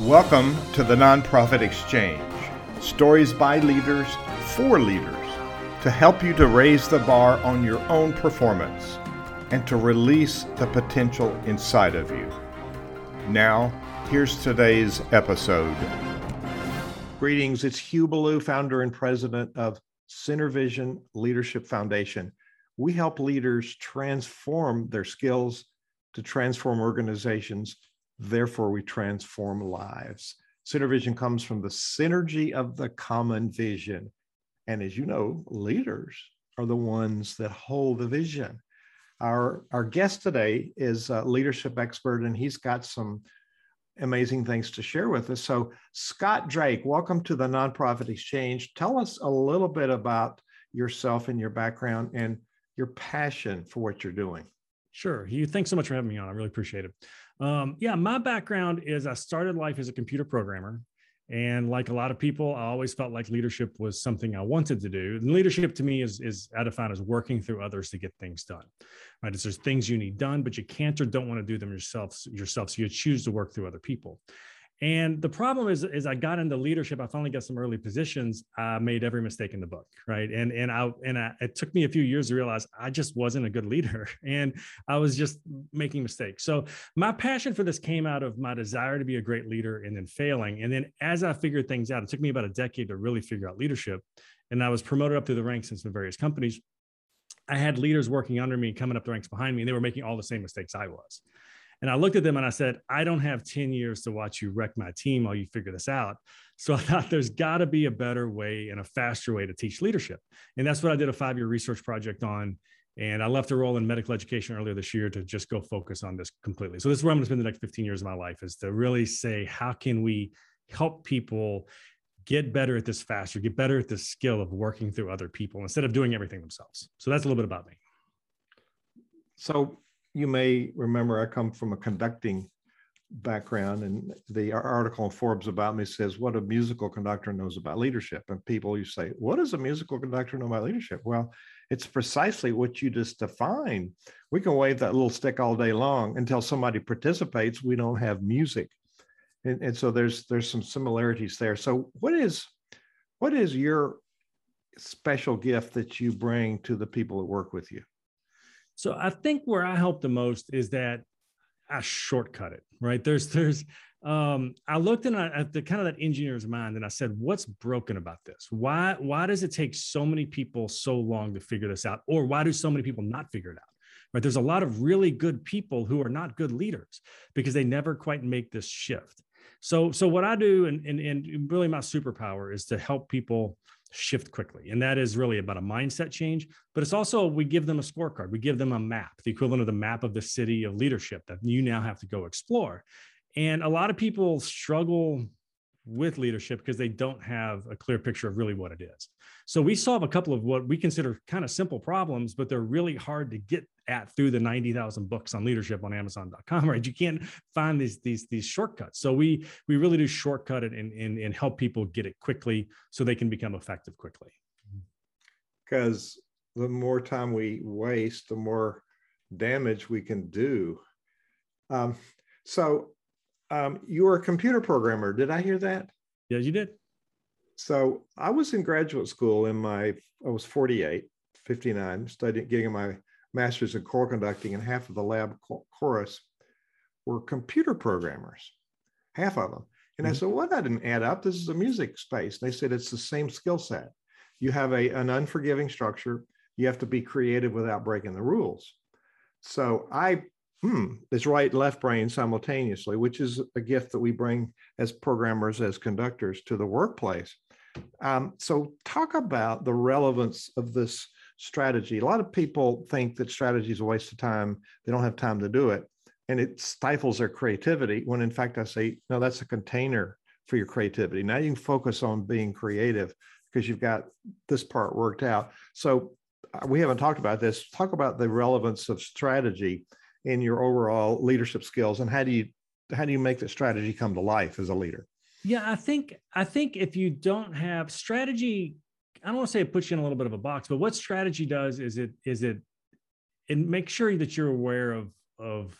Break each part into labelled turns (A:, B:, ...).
A: Welcome to the Nonprofit Exchange stories by leaders for leaders to help you to raise the bar on your own performance and to release the potential inside of you. Now, here's today's episode. Greetings, it's Hugh Ballou, founder and president of CenterVision Leadership Foundation. We help leaders transform their skills to transform organizations Therefore, we transform lives. CenterVision comes from the synergy of the common vision. And as you know, leaders are the ones that hold the vision. Our, our guest today is a leadership expert, and he's got some amazing things to share with us. So, Scott Drake, welcome to the Nonprofit Exchange. Tell us a little bit about yourself and your background and your passion for what you're doing.
B: Sure. You thanks so much for having me on. I really appreciate it. Um, yeah, my background is I started life as a computer programmer. And like a lot of people, I always felt like leadership was something I wanted to do. And leadership to me is, is I define as working through others to get things done. Right. It's there's things you need done, but you can't or don't want to do them yourself yourself. So you choose to work through other people. And the problem is, is I got into leadership. I finally got some early positions. I made every mistake in the book, right? And and I and I, it took me a few years to realize I just wasn't a good leader, and I was just making mistakes. So my passion for this came out of my desire to be a great leader, and then failing. And then as I figured things out, it took me about a decade to really figure out leadership. And I was promoted up through the ranks in some various companies. I had leaders working under me, coming up the ranks behind me, and they were making all the same mistakes I was. And I looked at them and I said, I don't have 10 years to watch you wreck my team while you figure this out. So I thought there's got to be a better way and a faster way to teach leadership. And that's what I did a five year research project on. And I left a role in medical education earlier this year to just go focus on this completely. So this is where I'm going to spend the next 15 years of my life is to really say, how can we help people get better at this faster, get better at the skill of working through other people instead of doing everything themselves. So that's a little bit about me.
A: So you may remember I come from a conducting background, and the article in Forbes about me says what a musical conductor knows about leadership. And people you say, what does a musical conductor know about leadership? Well, it's precisely what you just defined. We can wave that little stick all day long until somebody participates. We don't have music, and, and so there's there's some similarities there. So what is what is your special gift that you bring to the people that work with you?
B: So I think where I help the most is that I shortcut it, right? There's, there's, um, I looked in, at the kind of that engineer's mind and I said, what's broken about this? Why, why does it take so many people so long to figure this out? Or why do so many people not figure it out? Right. There's a lot of really good people who are not good leaders because they never quite make this shift. So, so what I do and, and, and really my superpower is to help people shift quickly. And that is really about a mindset change. But it's also, we give them a scorecard, we give them a map, the equivalent of the map of the city of leadership that you now have to go explore. And a lot of people struggle with leadership because they don't have a clear picture of really what it is. So we solve a couple of what we consider kind of simple problems, but they're really hard to get at through the 90,000 books on leadership on amazon.com, right? You can't find these these these shortcuts. So we we really do shortcut it and and, and help people get it quickly so they can become effective quickly.
A: Because the more time we waste, the more damage we can do. Um, so um, you were a computer programmer. Did I hear that?
B: Yeah, you did.
A: So I was in graduate school in my, I was 48, 59, studying, getting my master's in choral conducting, and half of the lab chorus were computer programmers, half of them. And mm-hmm. I said, well, that didn't add up. This is a music space. And they said, it's the same skill set. You have a, an unforgiving structure. You have to be creative without breaking the rules. So I hmm, it's right left brain simultaneously, which is a gift that we bring as programmers, as conductors to the workplace. Um, so, talk about the relevance of this strategy. A lot of people think that strategy is a waste of time, they don't have time to do it, and it stifles their creativity. When in fact, I say, no, that's a container for your creativity. Now you can focus on being creative because you've got this part worked out. So, uh, we haven't talked about this. Talk about the relevance of strategy in your overall leadership skills and how do you how do you make the strategy come to life as a leader
B: yeah i think i think if you don't have strategy i don't want to say it puts you in a little bit of a box but what strategy does is it is it and make sure that you're aware of of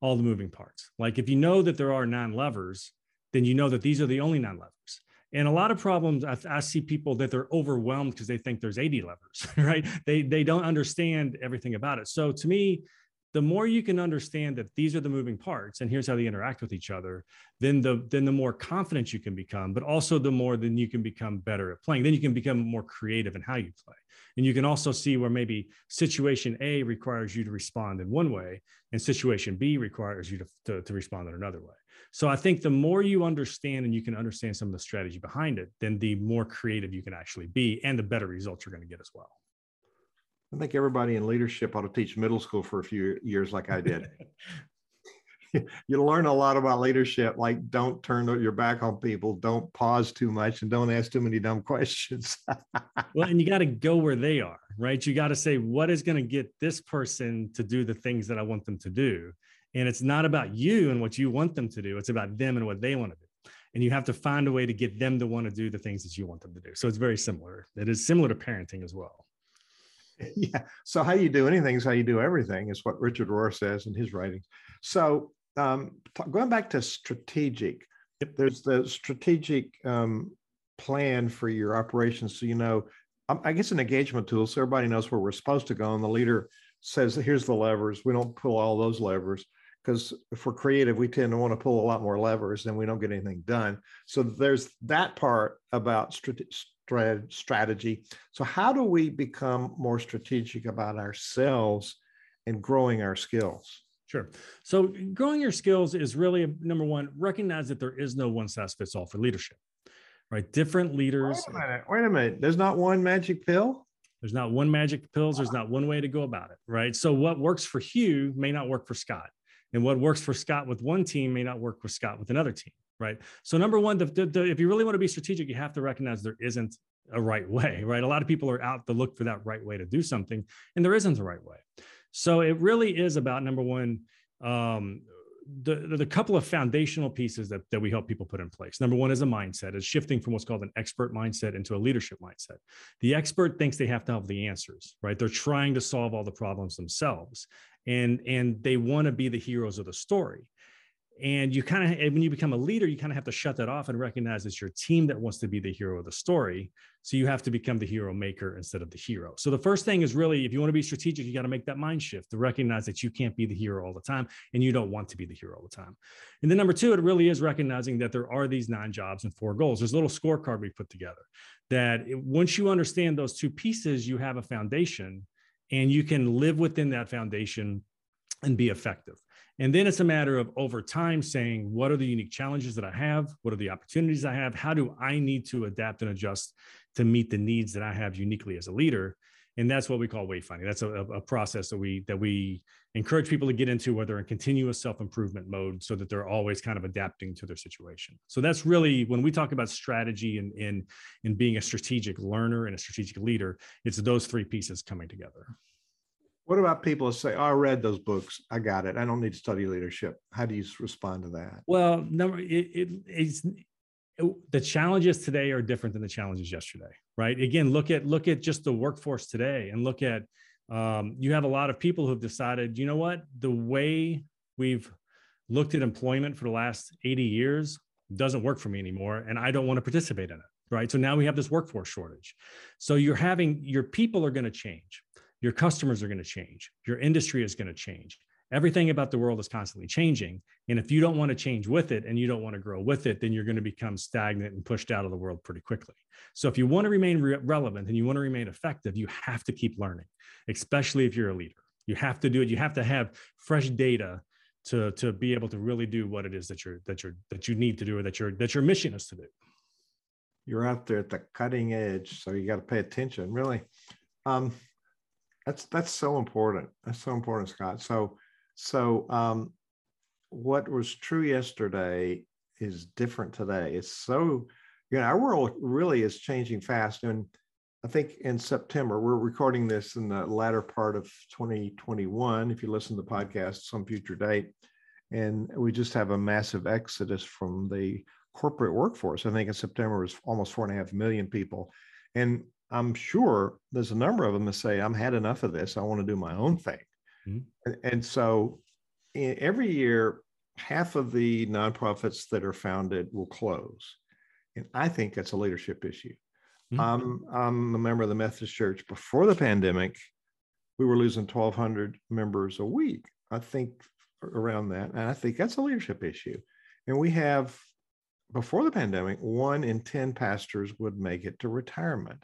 B: all the moving parts like if you know that there are nine levers then you know that these are the only nine levers. And a lot of problems, I, I see people that they're overwhelmed because they think there's 80 levers, right? They they don't understand everything about it. So to me, the more you can understand that these are the moving parts and here's how they interact with each other then the then the more confident you can become but also the more then you can become better at playing. Then you can become more creative in how you play. And you can also see where maybe situation a requires you to respond in one way and situation b requires you to, to, to respond in another way. So i think the more you understand and you can understand some of the strategy behind it then the more creative you can actually be and the better results you're going to get as well
A: I think everybody in leadership ought to teach middle school for a few years, like I did. you learn a lot about leadership, like don't turn your back on people, don't pause too much, and don't ask too many dumb questions.
B: well, and you got to go where they are, right? You got to say, what is going to get this person to do the things that I want them to do? And it's not about you and what you want them to do, it's about them and what they want to do. And you have to find a way to get them to want to do the things that you want them to do. So it's very similar. It is similar to parenting as well.
A: yeah. So how you do anything is how you do everything, is what Richard Rohr says in his writings. So um, t- going back to strategic, there's the strategic um, plan for your operations. So you know, um, I guess an engagement tool, so everybody knows where we're supposed to go, and the leader says, "Here's the levers." We don't pull all those levers because if we're creative, we tend to want to pull a lot more levers, and we don't get anything done. So there's that part about strategic strategy. So, how do we become more strategic about ourselves and growing our skills?
B: Sure. So, growing your skills is really number one, recognize that there is no one size fits all for leadership, right? Different leaders.
A: Wait a minute. Wait a minute. There's not one magic pill.
B: There's not one magic pills. There's not one way to go about it, right? So, what works for Hugh may not work for Scott. And what works for Scott with one team may not work for Scott with another team right? So number one, the, the, the, if you really want to be strategic, you have to recognize there isn't a right way, right? A lot of people are out to look for that right way to do something, and there isn't a right way. So it really is about number one, um, the, the, couple of foundational pieces that, that we help people put in place. Number one is a mindset, is shifting from what's called an expert mindset into a leadership mindset. The expert thinks they have to have the answers, right? They're trying to solve all the problems themselves, and and they want to be the heroes of the story and you kind of when you become a leader you kind of have to shut that off and recognize it's your team that wants to be the hero of the story. So you have to become the hero maker instead of the hero. So the first thing is really if you want to be strategic you got to make that mind shift to recognize that you can't be the hero all the time and you don't want to be the hero all the time. And then number two it really is recognizing that there are these nine jobs and four goals. There's a little scorecard we put together that once you understand those two pieces you have a foundation and you can live within that foundation and be effective and then it's a matter of over time saying, what are the unique challenges that I have? What are the opportunities I have? How do I need to adapt and adjust to meet the needs that I have uniquely as a leader? And that's what we call wayfinding. That's a, a process that we that we encourage people to get into where they're in continuous self-improvement mode so that they're always kind of adapting to their situation. So that's really when we talk about strategy and in in being a strategic learner and a strategic leader, it's those three pieces coming together.
A: What about people that say, oh, I read those books. I got it. I don't need to study leadership. How do you respond to that?
B: Well, number it, it, it's it, the challenges today are different than the challenges yesterday, right? Again, look at look at just the workforce today and look at um, you have a lot of people who've decided, you know what, the way we've looked at employment for the last 80 years doesn't work for me anymore, and I don't want to participate in it. Right. So now we have this workforce shortage. So you're having your people are going to change your customers are going to change. Your industry is going to change. Everything about the world is constantly changing and if you don't want to change with it and you don't want to grow with it then you're going to become stagnant and pushed out of the world pretty quickly. So if you want to remain re- relevant and you want to remain effective you have to keep learning especially if you're a leader. You have to do it. You have to have fresh data to to be able to really do what it is that you're that you're that you need to do or that your that your mission is to do.
A: You're out there at the cutting edge so you got to pay attention really. Um, that's that's so important. That's so important, Scott. So so um, what was true yesterday is different today. It's so you know our world really is changing fast, and I think in September we're recording this in the latter part of 2021. If you listen to the podcast, some future date, and we just have a massive exodus from the corporate workforce. I think in September was almost four and a half million people, and I'm sure there's a number of them that say, I'm had enough of this. I want to do my own thing. Mm-hmm. And, and, so every year, half of the nonprofits that are founded will close. And I think that's a leadership issue. Mm-hmm. Um, I'm a member of the Methodist Church. Before the pandemic, we were losing 1,200 members a week. I think around that. And I think that's a leadership issue. And we have, before the pandemic, one in 10 pastors would make it to retirement.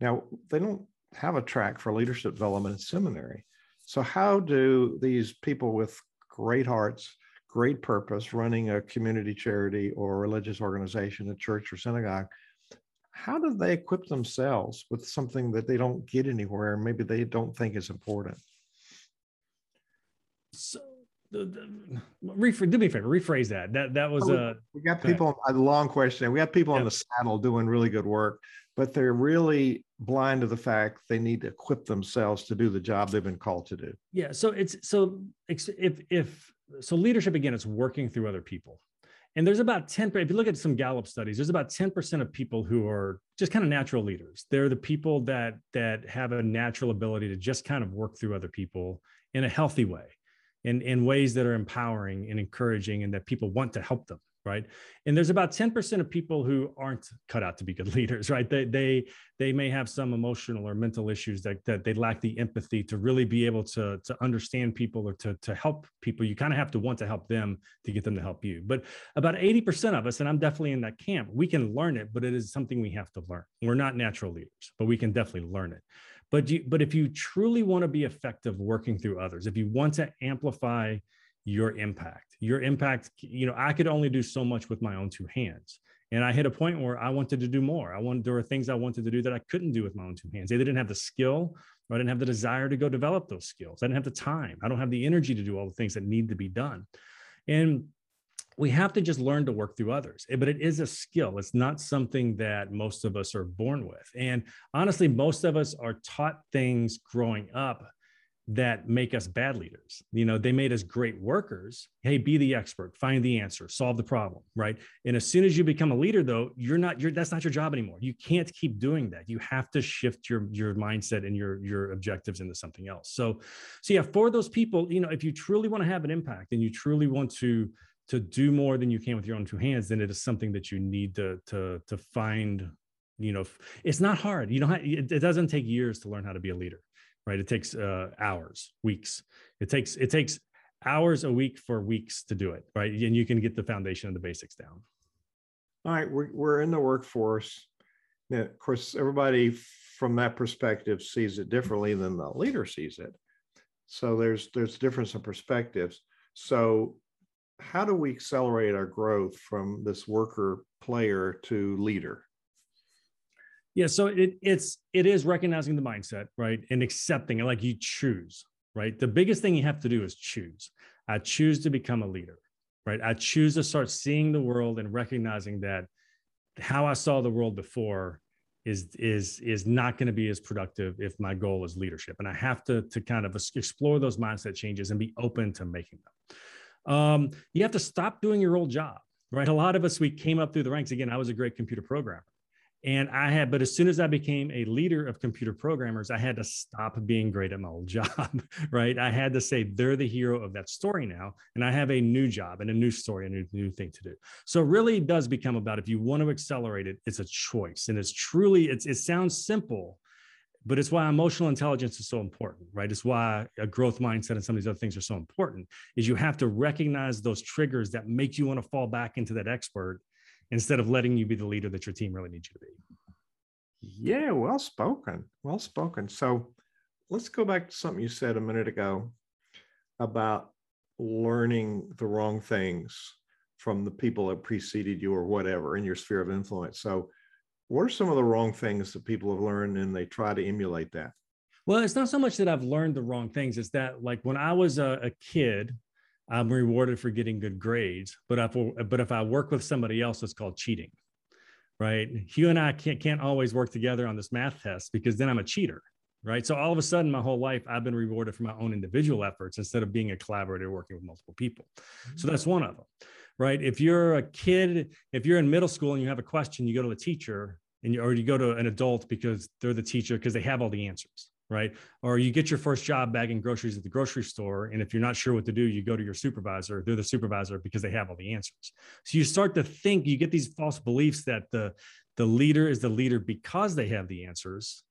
A: Now, they don't have a track for leadership development in seminary. So, how do these people with great hearts, great purpose, running a community charity or religious organization, a church or synagogue, how do they equip themselves with something that they don't get anywhere and maybe they don't think is important?
B: So, do me a favor, rephrase that. That that was oh, a.
A: We got people a long question. We got people yeah. on the saddle doing really good work, but they're really blind to the fact they need to equip themselves to do the job they've been called to do.
B: Yeah. So it's so if if so leadership again, it's working through other people. And there's about 10, if you look at some Gallup studies, there's about 10% of people who are just kind of natural leaders. They're the people that that have a natural ability to just kind of work through other people in a healthy way in, in ways that are empowering and encouraging and that people want to help them right? And there's about 10% of people who aren't cut out to be good leaders right? They they they may have some emotional or mental issues that, that they lack the empathy to really be able to to understand people or to to help people. You kind of have to want to help them to get them to help you. But about 80% of us and i'm definitely in that camp we can learn it but it is something we have to learn. We're not natural leaders but we can definitely learn it. But you but if you truly want to be effective working through others if you want to amplify your impact your impact you know i could only do so much with my own two hands. And i hit a point where i wanted to do more. I wanted there were things i wanted to do that i couldn't do with my own two hands. They didn't have the skill or i didn't have the desire to go develop those skills. I didn't have the time. I don't have the energy to do all the things that need to be done. And we have to just learn to work through others. But it is a skill. It's not something that most of us are born with. And honestly most of us are taught things growing up that make us bad leaders. You know they made us great workers. Hey be the expert find the answer solve the problem right? And as soon as you become a leader though you're not you're that's not your job anymore. You can't keep doing that. You have to shift your your mindset and your your objectives into something else. So so yeah for those people you know if you truly want to have an impact and you truly want to to do more than you can with your own two hands, then it is something that you need to to to find. You know, it's not hard. You know, it, it doesn't take years to learn how to be a leader, right? It takes uh, hours, weeks. It takes it takes hours a week for weeks to do it, right? And you can get the foundation and the basics down.
A: All right, we're we're in the workforce. Now, of course, everybody from that perspective sees it differently than the leader sees it. So there's there's difference in perspectives. So how do we accelerate our growth from this worker player to leader?
B: Yeah, so it it's it is recognizing the mindset, right, and accepting it. Like you choose, right. The biggest thing you have to do is choose. I choose to become a leader, right. I choose to start seeing the world and recognizing that how I saw the world before is is is not going to be as productive if my goal is leadership, and I have to to kind of explore those mindset changes and be open to making them um, you have to stop doing your old job, right? A lot of us, we came up through the ranks. Again, I was a great computer programmer. And I had, but as soon as I became a leader of computer programmers, I had to stop being great at my old job, right? I had to say they're the hero of that story now. And I have a new job and a new story, a new, new thing to do. So it really does become about if you want to accelerate it, it's a choice. And it's truly, it's, it sounds simple, but it's why emotional intelligence is so important right it's why a growth mindset and some of these other things are so important is you have to recognize those triggers that make you want to fall back into that expert instead of letting you be the leader that your team really needs you to be
A: yeah well spoken well spoken so let's go back to something you said a minute ago about learning the wrong things from the people that preceded you or whatever in your sphere of influence so what are some of the wrong things that people have learned and they try to emulate that?
B: Well, it's not so much that I've learned the wrong things. It's that like when I was a, a kid, I'm rewarded for getting good grades. But if but if I work with somebody else, it's called cheating, right? Hugh and I can't can't always work together on this math test because then I'm a cheater, right? So all of a sudden, my whole life, I've been rewarded for my own individual efforts instead of being a collaborator working with multiple people. So that's one of them right? If you're a kid, if you're in middle school and you have a question, you go to the teacher and you, or you go to an adult because they're the teacher because they have all the answers, right? Or you get your first job bagging groceries at the grocery store. And if you're not sure what to do, you go to your supervisor, they're the supervisor because they have all the answers. So you start to think, you get these false beliefs that the, the leader is the leader because they have the answers.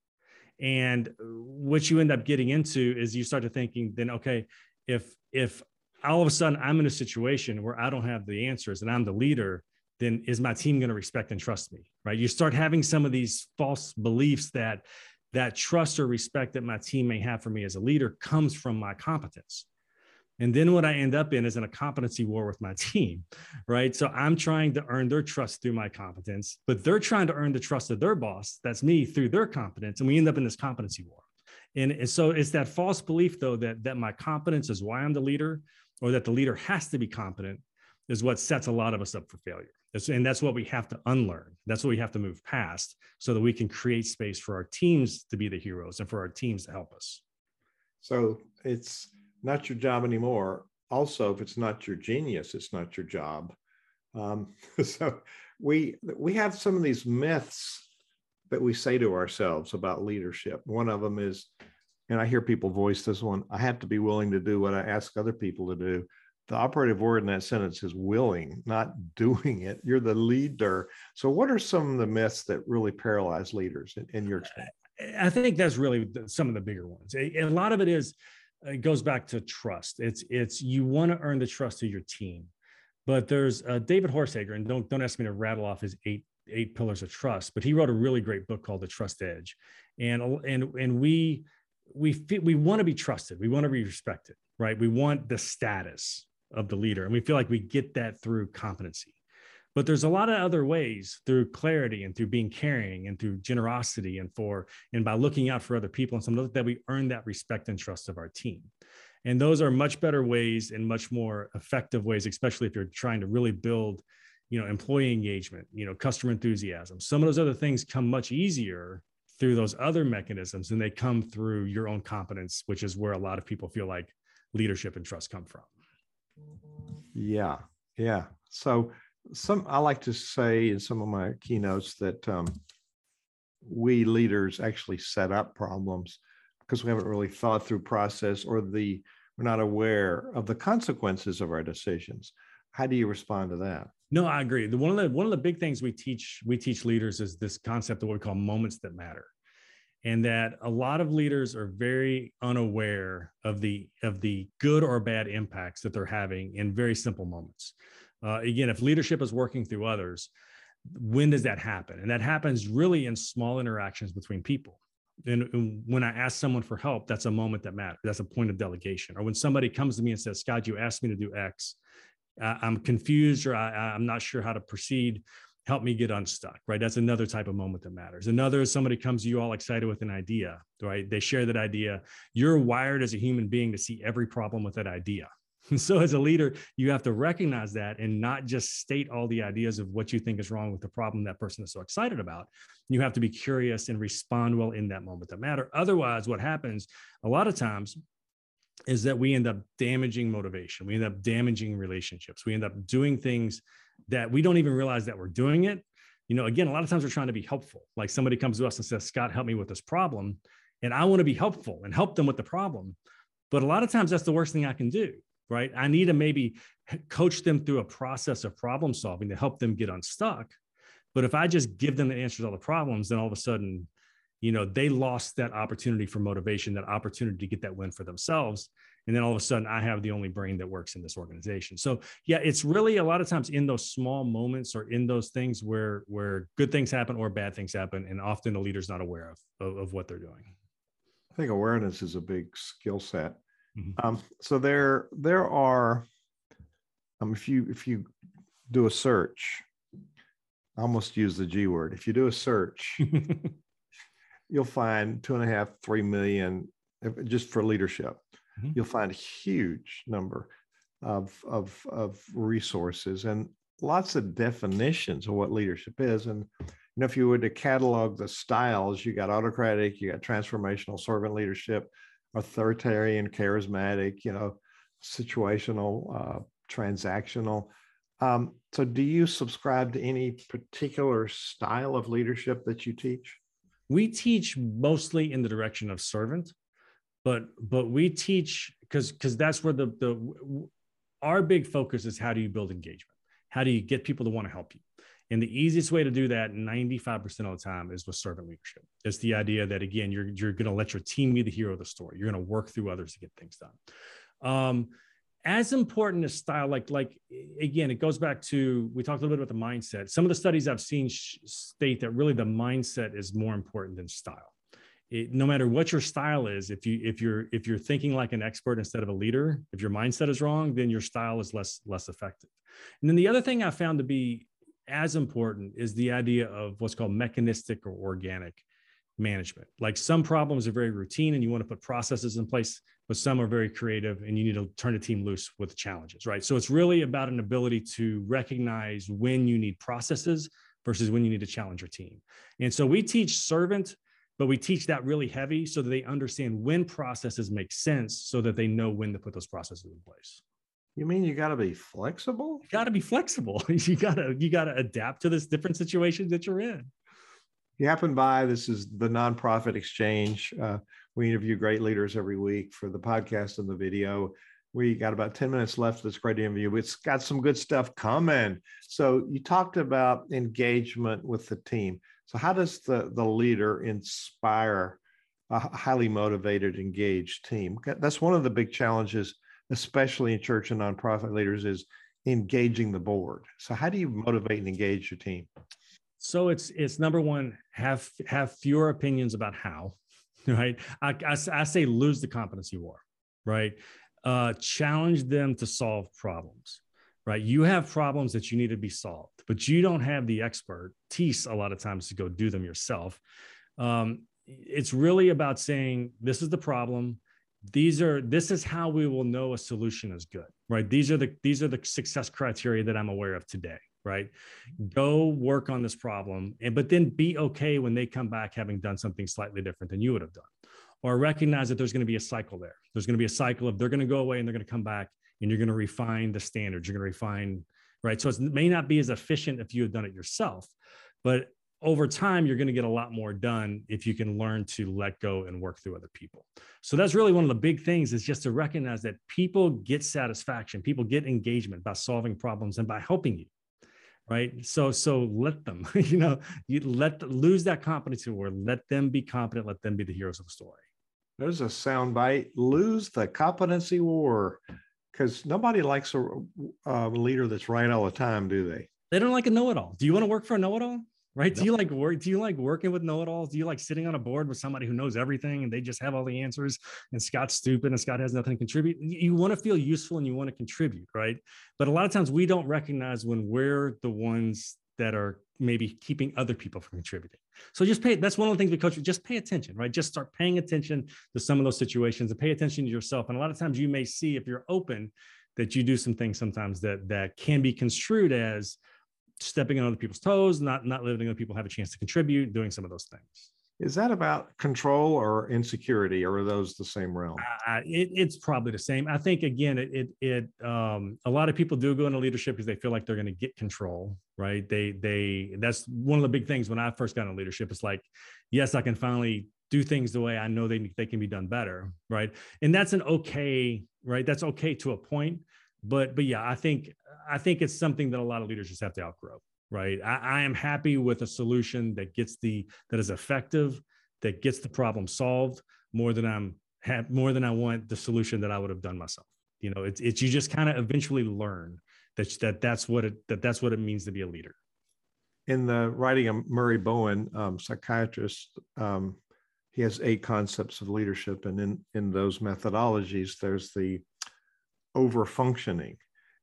B: And what you end up getting into is you start to thinking, then, okay, if, if all of a sudden I'm in a situation where I don't have the answers and I'm the leader, then is my team going to respect and trust me? Right. You start having some of these false beliefs that that trust or respect that my team may have for me as a leader comes from my competence. And then what I end up in is in a competency war with my team, right? So I'm trying to earn their trust through my competence, but they're trying to earn the trust of their boss, that's me, through their competence. And we end up in this competency war. And, and so it's that false belief, though, that, that my competence is why I'm the leader, or that the leader has to be competent, is what sets a lot of us up for failure and that's what we have to unlearn. That's what we have to move past so that we can create space for our teams to be the heroes and for our teams to help us.
A: So it's not your job anymore. Also, if it's not your genius, it's not your job. Um, so we we have some of these myths that we say to ourselves about leadership. One of them is, and I hear people voice this one: I have to be willing to do what I ask other people to do the operative word in that sentence is willing, not doing it. You're the leader. So, what are some of the myths that really paralyze leaders in, in your experience?
B: I think that's really some of the bigger ones. A, lot of it is it goes back to trust. It's it's you want to earn the trust of your team, but there's uh, David Horsager, and don't don't ask me to rattle off his eight eight pillars of trust, but he wrote a really great book called The Trust Edge, and and and we we we want to be trusted, we want to be respected, right? We want the status, of the leader. And we feel like we get that through competency. But there's a lot of other ways through clarity and through being caring and through generosity and for and by looking out for other people and some of that we earn that respect and trust of our team. And those are much better ways and much more effective ways, especially if you're trying to really build, you know, employee engagement, you know, customer enthusiasm. Some of those other things come much easier through those other mechanisms and they come through your own competence, which is where a lot of people feel like leadership and trust come from.
A: Yeah, yeah. So some I like to say in some of my keynotes that um, we leaders actually set up problems because we haven't really thought through process or the we're not aware of the consequences of our decisions. How do you respond to that?
B: No, I agree. The, one of the one of the big things we teach we teach leaders is this concept of what we call moments that matter and that a lot of leaders are very unaware of the of the good or bad impacts that they're having in very simple moments. Uh, again if leadership is working through others when does that happen? And that happens really in small interactions between people. And when i ask someone for help that's a moment that matters. That's a point of delegation. Or when somebody comes to me and says scott you asked me to do x. I'm confused or I, i'm not sure how to proceed help me get unstuck, right? That's another type of moment that matters. Another is somebody comes to you all excited with an idea, right? They share that idea. You're wired as a human being to see every problem with that idea. So, as a leader, you have to recognize that and not just state all the ideas of what you think is wrong with the problem that person is so excited about. You have to be curious and respond well in that moment that matter. Otherwise, what happens a lot of times is that we end up damaging motivation. We end up damaging relationships. We end up doing things that we don't even realize that we're doing it. You know, again, a lot of times we're trying to be helpful. Like somebody comes to us and says, Scott, help me with this problem. And I want to be helpful and help them with the problem. But a lot of times that's the worst thing I can do, right? I need to maybe coach them through a process of problem solving to help them get unstuck. But if I just give them the answers to all the problems, then all of a sudden, you know, they lost that opportunity for motivation, that opportunity to get that win for themselves and then all of a sudden i have the only brain that works in this organization. So yeah it's really a lot of times in those small moments or in those things where where good things happen or bad things happen and often the leader's not aware of of, of what they're doing.
A: I think awareness is a big skill set. Mm-hmm. um, so there there are um, if you if you do a search I almost use the g word. If you do a search you'll find two and a half three million just for leadership mm-hmm. you'll find a huge number of, of, of resources and lots of definitions of what leadership is. And you know, if you were to catalog the styles, you got autocratic, you got transformational servant leadership, authoritarian, charismatic, you know, situational, uh, transactional. Um, so, do you subscribe to any particular style of leadership that you teach?
B: we teach mostly in the direction of servant, but but we teach because because that's where the the our big focus is how do you build engagement? How do you get people to want to help you? And the easiest way to do that 95% of the time is with servant leadership. It's the idea that again, you're you're going to let your team be the hero of the story. You're going to work through others to get things done. Um, as important as style, like like again, it goes back to we talked a little bit about the mindset. Some of the studies I've seen state that really the mindset is more important than style. It, no matter what your style is, if you if you're if you're thinking like an expert instead of a leader, if your mindset is wrong, then your style is less less effective. And then the other thing I found to be as important is the idea of what's called mechanistic or organic management. Like some problems are very routine and you want to put processes in place, but some are very creative and you need to turn the team loose with challenges, right? So it's really about an ability to recognize when you need processes versus when you need to challenge your team. And so we teach servant, but we teach that really heavy so that they understand when processes make sense so that they know when to put those processes in place.
A: You mean you got to be flexible?
B: You got to be flexible. you got to you got to adapt to this different situation that you're in.
A: You happen by this is the nonprofit exchange. Uh, we interview great leaders every week for the podcast and the video. We got about 10 minutes left of this great interview. It's got some good stuff coming. So you talked about engagement with the team. So how does the, the leader inspire a highly motivated, engaged team? That's one of the big challenges especially in church and nonprofit leaders, is engaging the board. So how do you motivate and engage your team?
B: So it's it's number one, have have fewer opinions about how, right? I, I, I say lose the competency war, right? Uh, challenge them to solve problems, right? You have problems that you need to be solved, but you don't have the expertise a lot of times to go do them yourself. Um, it's really about saying this is the problem these are this is how we will know a solution is good right these are the these are the success criteria that i'm aware of today right go work on this problem and but then be okay when they come back having done something slightly different than you would have done or recognize that there's going to be a cycle there there's going to be a cycle of they're going to go away and they're going to come back and you're going to refine the standards you're going to refine right? So it may not be as efficient if you had done it yourself but over time you're going to get a lot more done if you can learn to let go and work through other people. So that's really one of the big things is just to recognize that people get satisfaction people get engagement by solving problems and by helping you right? So so let them you know you let lose that competency or let them be competent let them be the heroes of the story.
A: There's a sound bite lose the competency war because nobody likes a, a leader that's right all the time do they
B: they don't like a know-it-all do you want to work for a know-it-all right? Do you like work? Do you like working with know-it-alls? Do you like sitting on a board with somebody who knows everything and they just have all the answers and Scott's stupid and Scott has nothing to contribute? You want to feel useful and you want to contribute, right? But a lot of times we don't recognize when we're the ones that are maybe keeping other people from contributing. So just pay. That's one of the things we coach. Just pay attention, right? Just start paying attention to some of those situations and pay attention to yourself. And a lot of times you may see if you're open that you do some things sometimes that that can be construed as stepping on other people's toes, not not letting other people have a chance to contribute, doing some of those things.
A: Is that about control or insecurity, or are those the same realm?
B: Uh, it, it's probably the same. I think again, it it, it um, a lot of people do go into leadership because they feel like they're going to get control, right? They they that's one of the big things when I first got into leadership. It's like, yes, I can finally do things the way I know they they can be done better, right? And that's an okay, right? That's okay to a point, but but yeah, I think I think it's something that a lot of leaders just have to outgrow, right? I, I am happy with a solution that gets the that is effective, that gets the problem solved more than I'm have more than I want the solution that I would have done myself. You know, it's it's you just kind of eventually learn that that that's what it that that's what it means to be a leader.
A: In the writing of Murray Bowen, um, psychiatrist, um, he has eight concepts of leadership, and in in those methodologies, there's the over functioning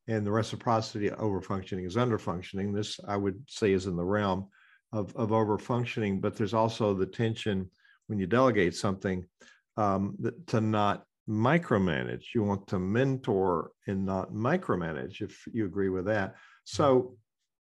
A: and the reciprocity of overfunctioning is underfunctioning. This, I would say, is in the realm of, of overfunctioning, but there's also the tension when you delegate something um, that, to not micromanage. You want to mentor and not micromanage, if you agree with that. So,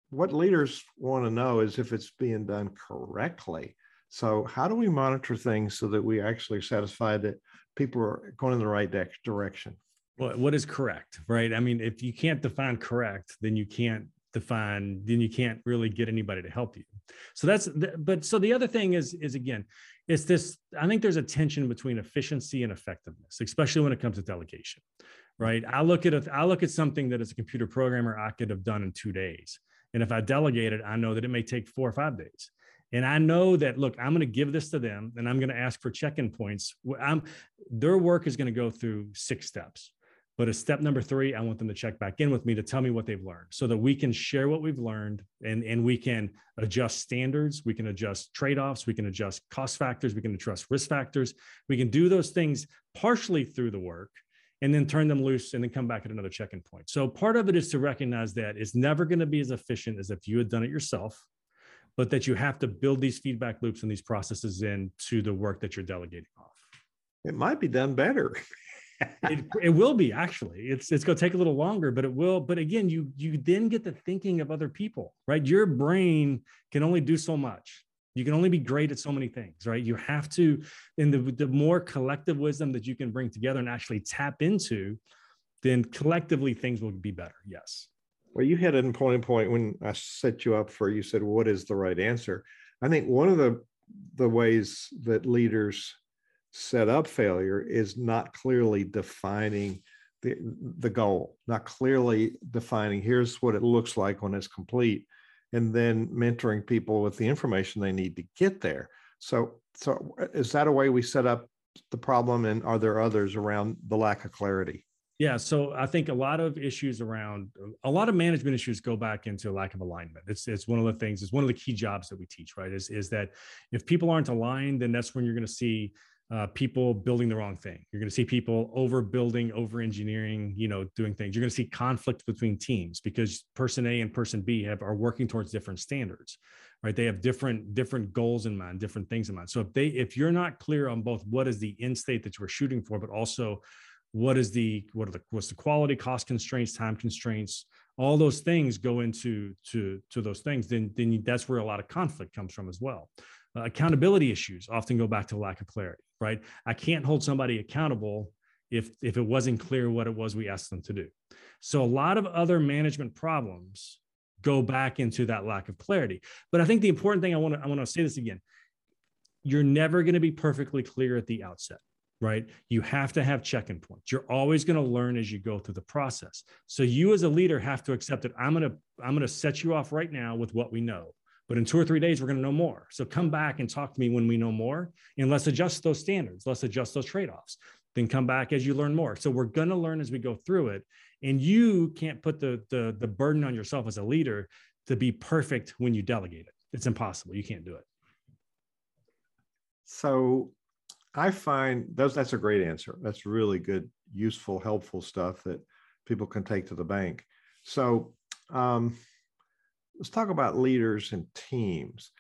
A: what leaders want to know is if it's being done correctly. So, how do we monitor things so that we actually are satisfied that people are going in the right direction?
B: What, what is correct, right? I mean, if you can't define correct, then you can't define, then you can't really get anybody to help you. So that's, but so the other thing is, is again, it's this, I think there's a tension between efficiency and effectiveness, especially when it comes to delegation, right? I look at a, I look at something that as a computer programmer, I could have done in two days. And if I delegate it, I know that it may take four or five days. And I know that, look, I'm going to give this to them and I'm going to ask for check-in points. I'm, their work is going to go through six steps. But as step number three, I want them to check back in with me to tell me what they've learned so that we can share what we've learned and, and we can adjust standards, we can adjust trade offs, we can adjust cost factors, we can adjust risk factors. We can do those things partially through the work and then turn them loose and then come back at another check-in point. So part of it is to recognize that it's never going to be as efficient as if you had done it yourself, but that you have to build these feedback loops and these processes into the work that you're delegating off.
A: It might be done better.
B: it, it will be actually. It's it's going to take a little longer but it will but again you you then get the thinking of other people right? Your brain can only do so much. You can only be great at so many things right? You have to and the, the more collective wisdom that you can bring together and actually tap into then collectively things will be better yes.
A: Well you had a point point when i set you up for you said what is the right answer? I think one of the the ways that leaders set up failure is not clearly defining the, the goal, not clearly defining here's what it looks like when it's complete, and then mentoring people with the information they need to get there. So, so is that a way we set up the problem, and are there others around the lack of clarity?
B: Yeah, so I think a lot of issues around a lot of management issues go back into lack of alignment. It's it's one of the things. It's one of the key jobs that we teach. Right? Is is that if people aren't aligned, then that's when you're going to see uh, people building the wrong thing. You're going to see people overbuilding, over engineering, you know, doing things. You're going to see conflict between teams because person A and person B have are working towards different standards, right? They have different different goals in mind, different things in mind. So if they if you're not clear on both what is the end state that you are shooting for, but also what is the what are the what's the quality, cost constraints, time constraints, all those things go into to to those things. Then then that's where a lot of conflict comes from as well. Uh, accountability issues often go back to lack of clarity right? I can't hold somebody accountable if if it wasn't clear what it was we asked them to do. So a lot of other management problems go back into that lack of clarity. But i think the important thing i want to i want to say this again you're never going to be perfectly clear at the outset right? You have to have check-in points. You're always going to learn as you go through the process. So you as a leader have to accept that i'm going to i'm going to set you off right now with what we know but in two or three days, we're going to know more. So come back and talk to me when we know more, and let's adjust those standards. Let's adjust those trade offs. Then come back as you learn more. So we're going to learn as we go through it. And you can't put the, the, the burden on yourself as a leader to be perfect when you delegate it. It's impossible. You can't do it.
A: So I find those that's a great answer. That's really good, useful, helpful stuff that people can take to the bank. So um, let's talk about leaders and teams.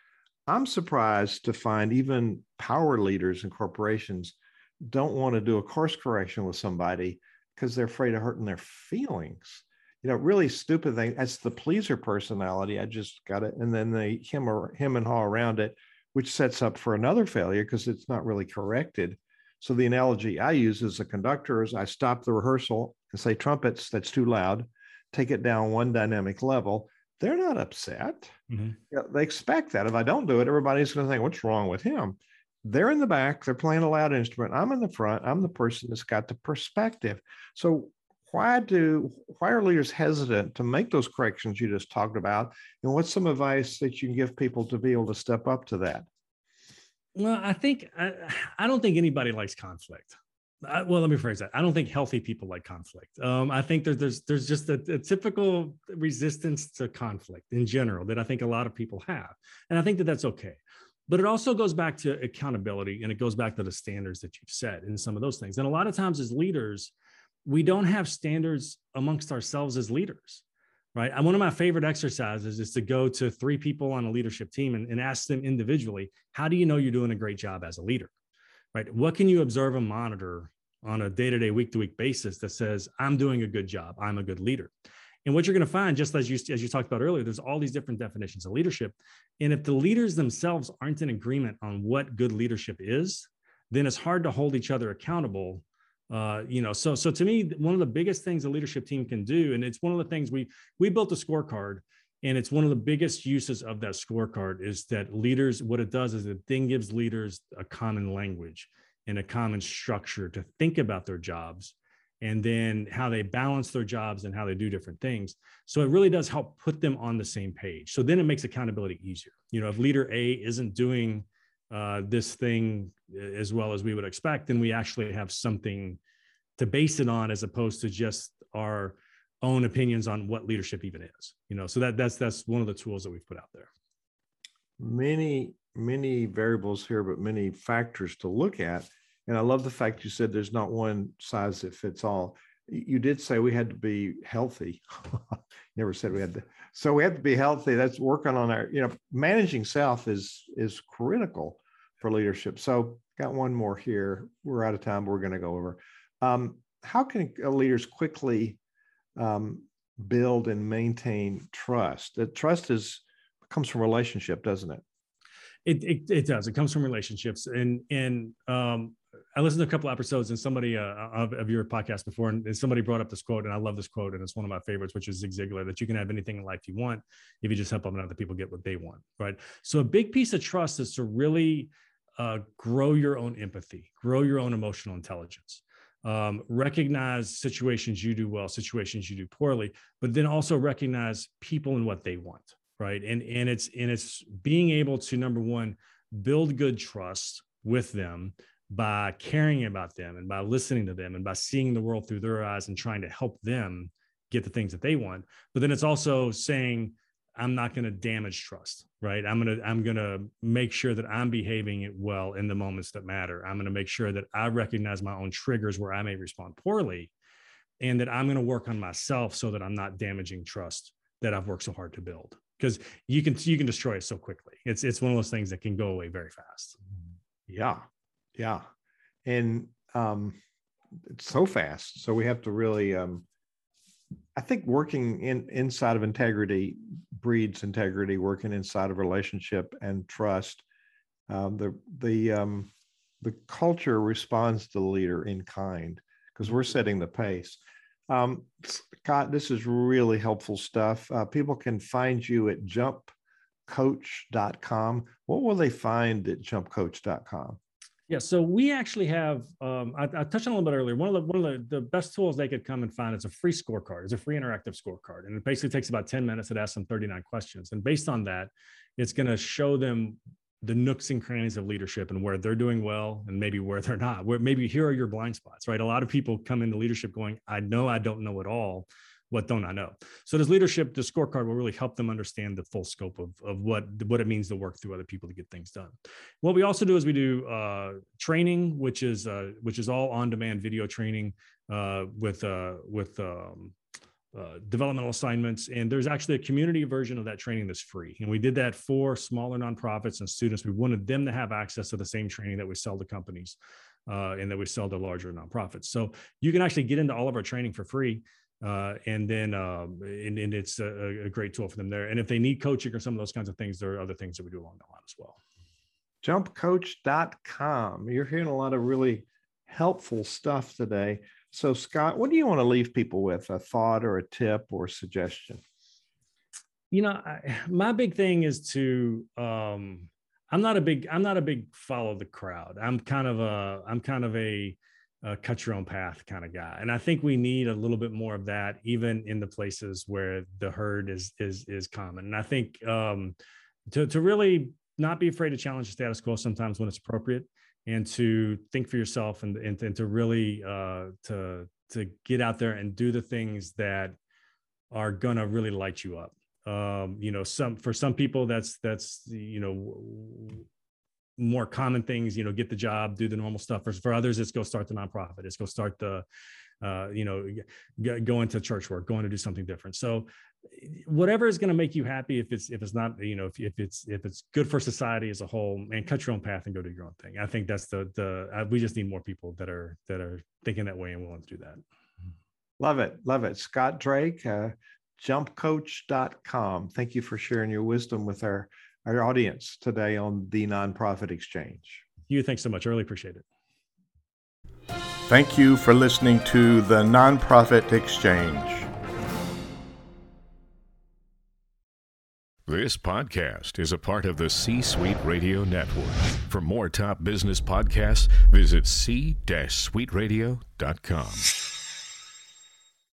A: I'm surprised to find even power leaders in corporations don't want to do a course correction with somebody because they're afraid of hurting their feelings. You know, really stupid thing. That's the pleaser personality. I just got it, and then they him or him and haw around it, which sets up for another failure because it's not really corrected. So the analogy I use as a conductor is I stop the rehearsal and say trumpets, that's too loud, take it down one dynamic level, they're not upset. Mm-hmm. You know, they expect that. If I don't do it, everybody's going to think, what's wrong with him? They're in the back, they're playing a loud instrument. I'm in the front. I'm the person that's got the perspective. So why do why are leaders hesitant to make those corrections you just talked about? And what's some advice that you can give people to be able to step up to that?
B: Well, I think I, I don't think anybody likes conflict. I, well, let me phrase that. I don't think healthy people like conflict. Um, I think there's there's there's just a, a, typical resistance to conflict in general that I think a lot of people have, and I think that that's okay. But it also goes back to accountability, and it goes back to the standards that you've set in some of those things. And a lot of times, as leaders, we don't have standards amongst ourselves as leaders, right? And one of my favorite exercises is to go to three people on a leadership team and, and ask them individually, "How do you know you're doing a great job as a leader?" Right? What can you observe and monitor on a day to day, week to week basis that says, I'm doing a good job, I'm a good leader? And what you're going to find, just as you, as you talked about earlier, there's all these different definitions of leadership. And if the leaders themselves aren't in agreement on what good leadership is, then it's hard to hold each other accountable. Uh, you know, so so to me, one of the biggest things a leadership team can do, and it's one of the things we we built a scorecard And it's one of the biggest uses of that scorecard is that leaders, what it does is it then gives leaders a common language and a common structure to think about their jobs and then how they balance their jobs and how they do different things. So it really does help put them on the same page. So then it makes accountability easier. You know, if leader A isn't doing uh, this thing as well as we would expect, then we actually have something to base it on as opposed to just our own opinions on what leadership even is. You know, so that that's that's one of the tools that we've put out there.
A: Many many variables here, but many factors to look at and I love the fact you said there's not one size that fits all. You did say we had to be healthy. Never said we had to. So we have to be healthy. That's working on our, you know, managing self is is critical for leadership. So got one more here. We're out of time. But we're going to go over. Um, how can leaders quickly um, build and maintain trust? That trust is comes from relationship, doesn't it?
B: It, it, it does. It comes from relationships, and and um, I listened to a couple episodes and somebody uh, of, of, your podcast before, and somebody brought up this quote, and I love this quote, and it's one of my favorites, which is Zig Ziglar, that you can have anything in life you want if you just help other people get what they want, right? So a big piece of trust is to really uh, grow your own empathy, grow your own emotional intelligence. Um, recognize situations you do well, situations you do poorly, but then also recognize people and what they want, right? And and it's and it's being able to number one build good trust with them by caring about them and by listening to them and by seeing the world through their eyes and trying to help them get the things that they want but then it's also saying i'm not going to damage trust right? I'm going to i'm going to make sure that i'm behaving it well in the moments that matter. I'm going to make sure that i recognize my own triggers where i may respond poorly and that i'm going to work on myself so that i'm not damaging trust that i've worked so hard to build. Because you can you can destroy it so quickly. It's it's one of those things that can go away very fast.
A: Yeah. Yeah. And um, it's so fast. So we have to really, um, I think working in inside of integrity breeds integrity, working inside of relationship and trust. Um, the, the, um, the culture responds to the leader in kind because we're setting the pace. Um, Scott, this is really helpful stuff. Uh, people can find you at jumpcoach.com. What will they find at jumpcoach.com?
B: Yeah, so we actually have. Um, I, I, touched on a little bit earlier. One of the one of the, the best tools they could come and find is a free scorecard. It's a free interactive scorecard, and it basically takes about ten minutes. It asks them thirty nine questions, and based on that, it's going to show them the nooks and crannies of leadership and where they're doing well and maybe where they're not. Where maybe here are your blind spots, right? A lot of people come into leadership going, "I know I don't know it all." What don't I know? So this leadership, the scorecard will really help them understand the full scope of, of what, what it means to work through other people to get things done. What we also do is we do uh, training, which is uh, which is all on-demand video training uh, with uh, with um, uh, developmental assignments. And there's actually a community version of that training that's free. And we did that for smaller nonprofits and students. We wanted them to have access to the same training that we sell to companies uh, and that we sell to larger nonprofits. So you can actually get into all of our training for free uh, and then um, and, and, it's a, a, great tool for them there. And if they need coaching or some of those kinds of things, there are other things that we do along the line as well.
A: Jumpcoach.com. You're hearing a lot of really helpful stuff today. So, Scott, what do you want to leave people with? A thought or a tip or suggestion?
B: You know, I, my big thing is to um, I'm not a big I'm not a big follow the crowd. I'm kind of a I'm kind of a cut your own path kind of guy. And I think we need a little bit more of that, even in the places where the herd is is is common. And I think um, to to really not be afraid to challenge the status quo sometimes when it's appropriate, and to think for yourself and and, and to really uh, to to get out there and do the things that are gonna really light you up. Um, you know, some for some people that's that's you know more common things, you know, get the job, do the normal stuff. For, for others, it's go start the nonprofit. It's go start the, uh, you know, g- go into church work, going to do something different. So whatever is going to make you happy, if it's, if it's not, you know, if, if it's, if it's good for society as a whole and cut your own path and go do your own thing. I think that's the, the, uh, we just need more people that are, that are thinking that way and willing to do that.
A: Love it. Love it. Scott Drake, uh, jumpcoach.com. Thank you for sharing your wisdom with our our audience today on the Nonprofit Exchange.
B: You, thanks so much. I really appreciate it.
C: Thank you for listening to the Nonprofit Exchange. This podcast is a part of the C Suite Radio Network. For more top business podcasts, visit c-suiteradio.com.